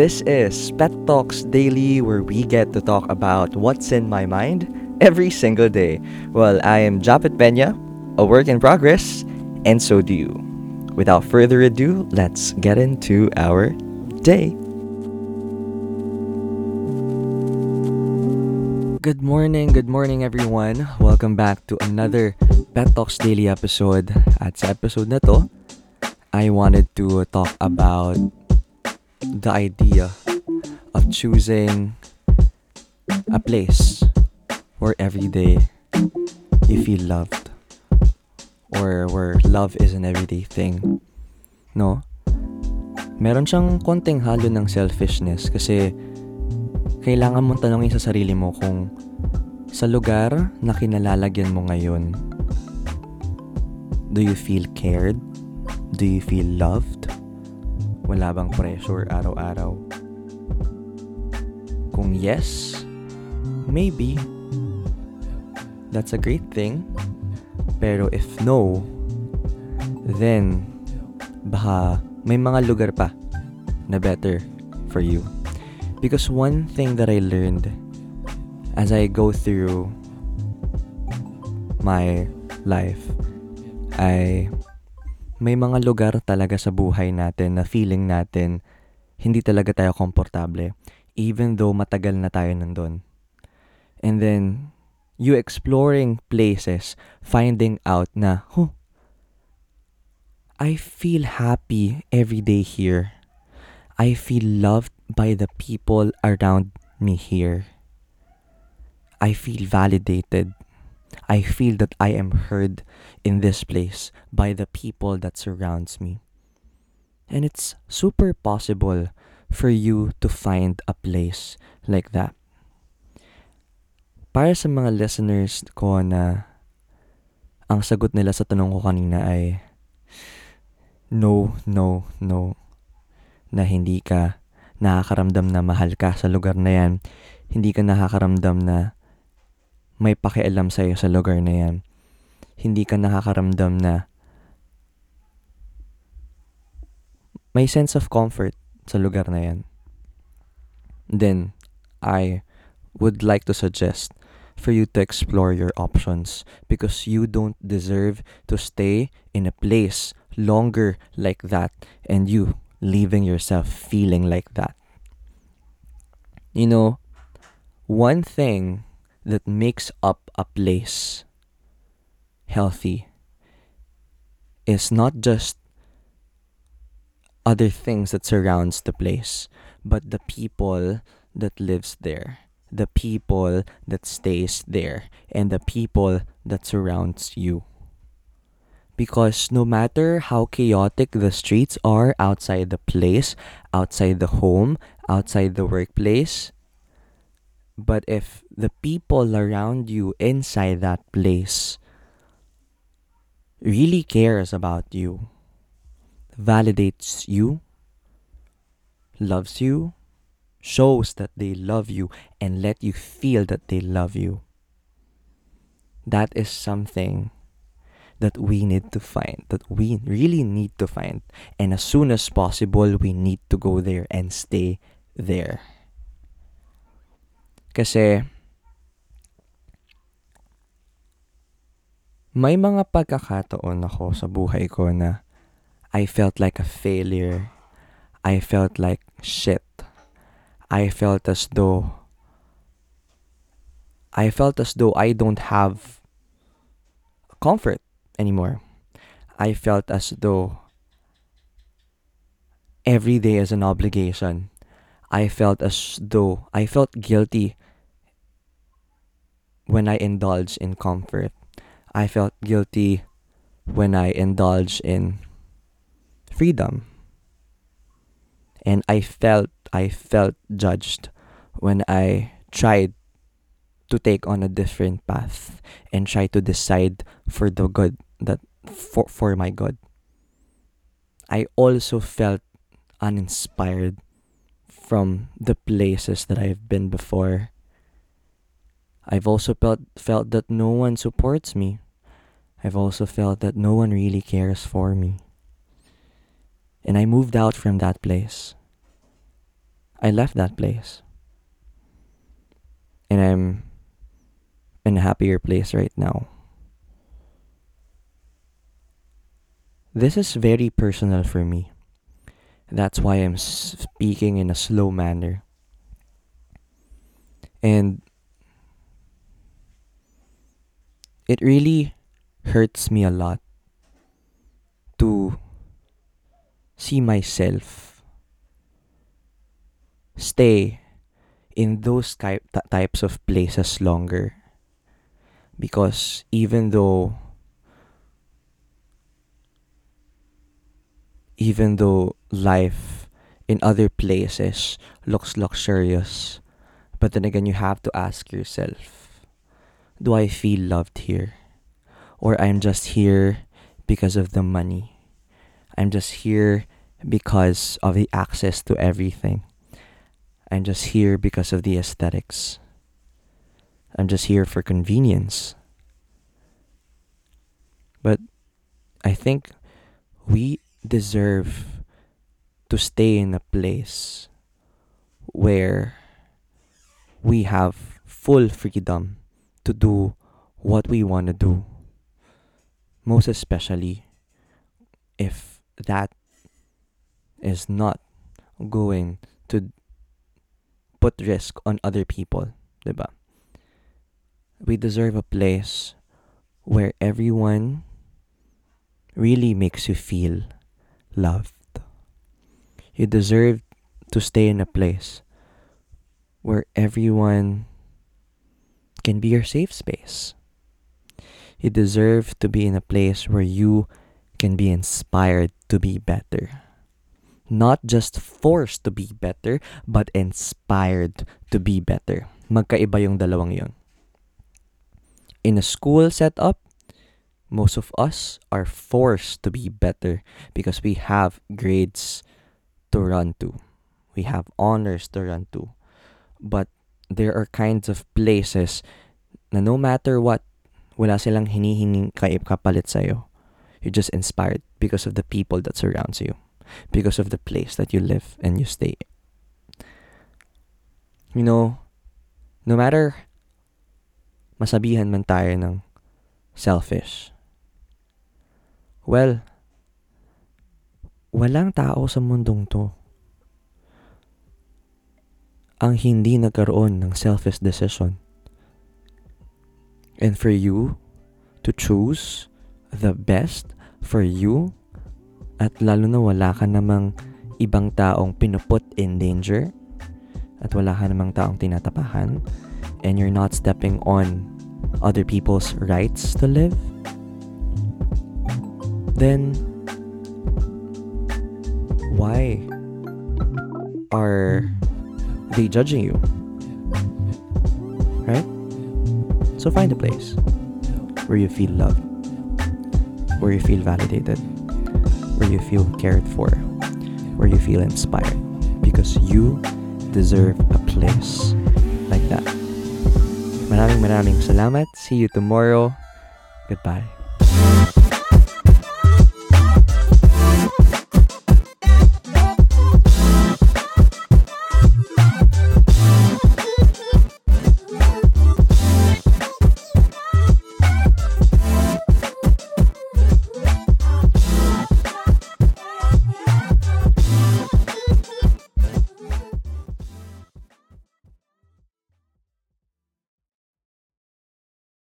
This is Pet Talks Daily, where we get to talk about what's in my mind every single day. Well, I am Japet Pena, a work in progress, and so do you. Without further ado, let's get into our day. Good morning, good morning everyone. Welcome back to another Pet Talks Daily episode. At sa episode na to, I wanted to talk about the idea of choosing a place where every day you feel loved or where love is an everyday thing. No? Meron siyang konting halo ng selfishness kasi kailangan mong tanongin sa sarili mo kung sa lugar na kinalalagyan mo ngayon, do you feel cared? Do you feel loved? Wala bang pressure araw-araw? Kung yes, maybe, that's a great thing. Pero if no, then baka may mga lugar pa na better for you. Because one thing that I learned as I go through my life ay may mga lugar talaga sa buhay natin na feeling natin hindi talaga tayo komportable even though matagal na tayo nandun. And then, you exploring places, finding out na, huh, I feel happy every day here. I feel loved by the people around me here. I feel validated I feel that I am heard in this place by the people that surrounds me. And it's super possible for you to find a place like that. Para sa mga listeners ko na ang sagot nila sa tanong ko kanina ay no, no, no. Na hindi ka nakakaramdam na mahal ka sa lugar na yan. Hindi ka nakakaramdam na may pakialam sa'yo sa lugar na yan. Hindi ka nakakaramdam na may sense of comfort sa lugar na yan. Then, I would like to suggest for you to explore your options because you don't deserve to stay in a place longer like that and you leaving yourself feeling like that. You know, one thing that makes up a place healthy is not just other things that surrounds the place but the people that lives there the people that stays there and the people that surrounds you. Because no matter how chaotic the streets are outside the place outside the home outside the workplace but if the people around you inside that place really cares about you, validates you, loves you, shows that they love you, and let you feel that they love you. That is something that we need to find, that we really need to find. And as soon as possible, we need to go there and stay there. Kasi, may mga pagkakataon ako sa buhay ko na I felt like a failure. I felt like shit. I felt as though I felt as though I don't have comfort anymore. I felt as though every day is an obligation. I felt as though I felt guilty when I indulge in comfort. I felt guilty when I indulge in freedom. And I felt I felt judged when I tried to take on a different path and try to decide for the good that for for my good. I also felt uninspired from the places that I've been before. I've also felt felt that no one supports me. I've also felt that no one really cares for me. And I moved out from that place. I left that place. And I'm in a happier place right now. This is very personal for me. That's why I'm speaking in a slow manner. And it really hurts me a lot to see myself stay in those type, types of places longer because even though even though life in other places looks luxurious. But then again you have to ask yourself do i feel loved here? Or i'm just here because of the money? I'm just here because of the access to everything? I'm just here because of the aesthetics? I'm just here for convenience. But I think we deserve to stay in a place where we have full freedom to do what we want to do. Most especially if that is not going to put risk on other people, diba? we deserve a place where everyone really makes you feel loved. You deserve to stay in a place where everyone can be your safe space. You deserve to be in a place where you can be inspired to be better. Not just forced to be better, but inspired to be better. Magkaiba yung dalawang yun. in a school setup, most of us are forced to be better because we have grades to run to. We have honors to run to. But there are kinds of places na no matter what, wala silang hinihinging kapalit sa'yo. You're just inspired because of the people that surrounds you. Because of the place that you live and you stay. You know, no matter masabihan man tayo ng selfish. Well, walang tao sa mundong to ang hindi nagkaroon ng selfish decision. And for you to choose the best for you at lalo na wala ka namang ibang taong pinuput in danger at wala ka namang taong tinatapahan and you're not stepping on other people's rights to live, then why are they judging you? Right? So find a place where you feel loved, where you feel validated, where you feel cared for, where you feel inspired, because you deserve a place like that. Maraming maraming salamat. See you tomorrow. Goodbye.